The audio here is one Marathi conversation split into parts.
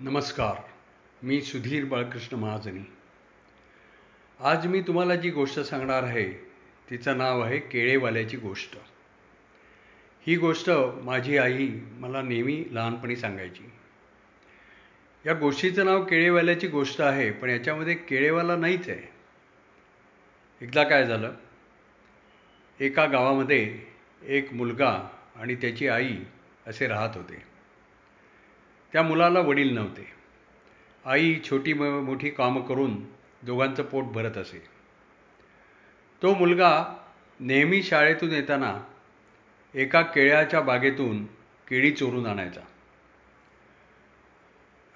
नमस्कार मी सुधीर बाळकृष्ण महाजनी. आज मी तुम्हाला जी गोष्ट सांगणार आहे तिचं नाव आहे केळेवाल्याची गोष्ट. ही गोष्ट माझी आई मला नेहमी लहानपणी सांगायची. या गोष्टीचं नाव केळेवाल्याची गोष्ट आहे पण याच्यामध्ये केळेवाला नाहीच आहे. एकदा काय झालं? एका गावामध्ये एक मुलगा आणि त्याची आई असे राहत होते. त्या मुलाला वडील नव्हते. आई छोटी म मोठी कामं करून दोघांचं पोट भरत असे. तो मुलगा नेहमी शाळेतून येताना एका केळ्याच्या बागेतून केळी चोरून आणायचा.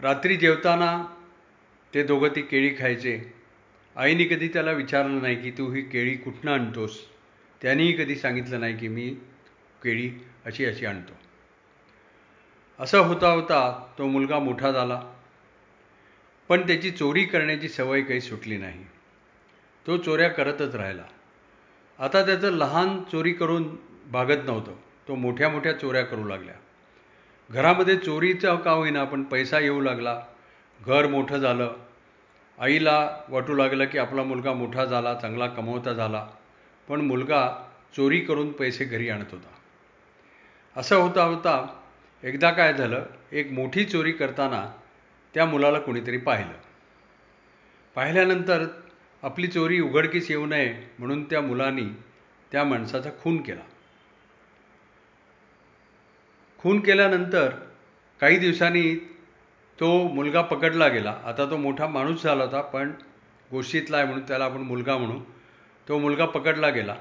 रात्री जेवताना ते दोघं ती केळी खायचे. आईने कधी त्याला विचारलं नाही की तू ही केळी कुठनं आणतोस? त्यानेही कधी सांगितलं नाही की मी केळी अशी अशी आणतो. असं होता होता तो मुलगा मोठा झाला. पण त्याची चोरी करण्याची सवय काही सुटली नाही. तो चोऱ्या करतच राहिला. आता त्याचं लहान चोरी करून भागत नव्हतं. तो मोठ्या मोठ्या चोऱ्या करू लागल्या घरामध्ये चोरीचं का होईना पण पैसा येऊ लागला. घर मोठं झालं. आईला वाटू लागलं की आपला मुलगा मोठा झाला चांगला कमवता झाला. पण मुलगा चोरी करून पैसे घरी आणत होता. असं होता होता एकदा काय झालं एक मोठी चोरी करताना त्या मुलाला कोणीतरी पाहिलं. पाहिल्यानंतर आपली चोरी उघडकीस येऊ नये म्हणून त्या मुलांनी त्या माणसाचा खून केला. खून केल्यानंतर काही दिवसांनी तो मुलगा पकडला गेला. आता तो मोठा माणूस झाला होता पण गोष्टीतला आहे म्हणून त्याला आपण मुलगा म्हणू. तो मुलगा पकडला गेला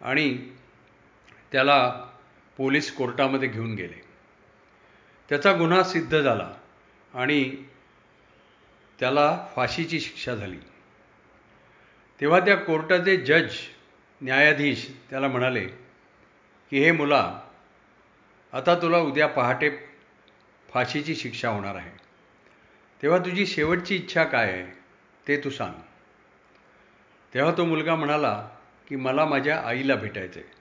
आणि त्याला पोलीस कोर्टामध्ये घेऊन गेले. त्याचा गुन्हा सिद्ध झाला आणि त्याला फाशीची शिक्षा झाली. तेव्हा त्या कोर्टाचे जज न्यायाधीश त्याला म्हणाले की हे मुला आता तुला उद्या पहाटे फाशीची शिक्षा होणार आहे. तेव्हा तुझी शेवटची इच्छा काय आहे ते तू सांग. तेव्हा तो मुलगा म्हणाला की मला माझ्या आईला भेटायचं आहे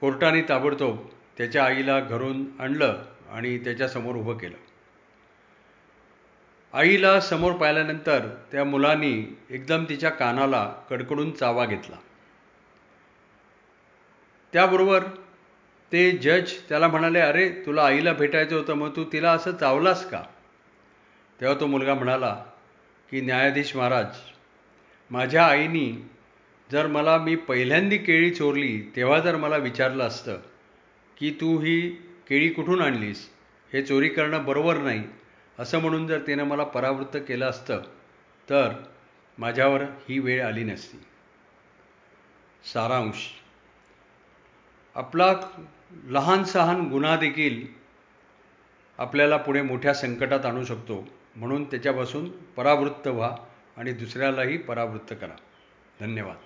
कोर्टाने ताबडतोब त्याच्या आईला घरून आणलं आणि त्याच्यासमोर उभं केलं. आईला समोर पाहिल्यानंतर त्या मुलांनी एकदम तिच्या कानाला कडकडून चावा घेतला. त्याबरोबर ते जज त्याला म्हणाले अरे तुला आईला भेटायचं होतं मग तू तिला असं चावलास का? तेव्हा तो मुलगा म्हणाला की न्यायाधीश महाराज माझ्या आईनी जर मला मी पहिल्यांदी केळी चोरली तेव्हा जर मला विचारलं असतं की तू ही केळी कुठून आणलीस? हे चोरी करणं बरोबर नाही. असं म्हणून जर तिनं मला परावृत्त केलं असतं तर माझ्यावर ही वेळ आली नसती. सारांश. आपला लहान सहान गुन्हा देखील आपल्याला पुढे मोठ्या संकटात आणू शकतो. म्हणून त्याच्यापासून परावृत्त व्हा आणि दुसऱ्यालाही परावृत्त करा. धन्यवाद.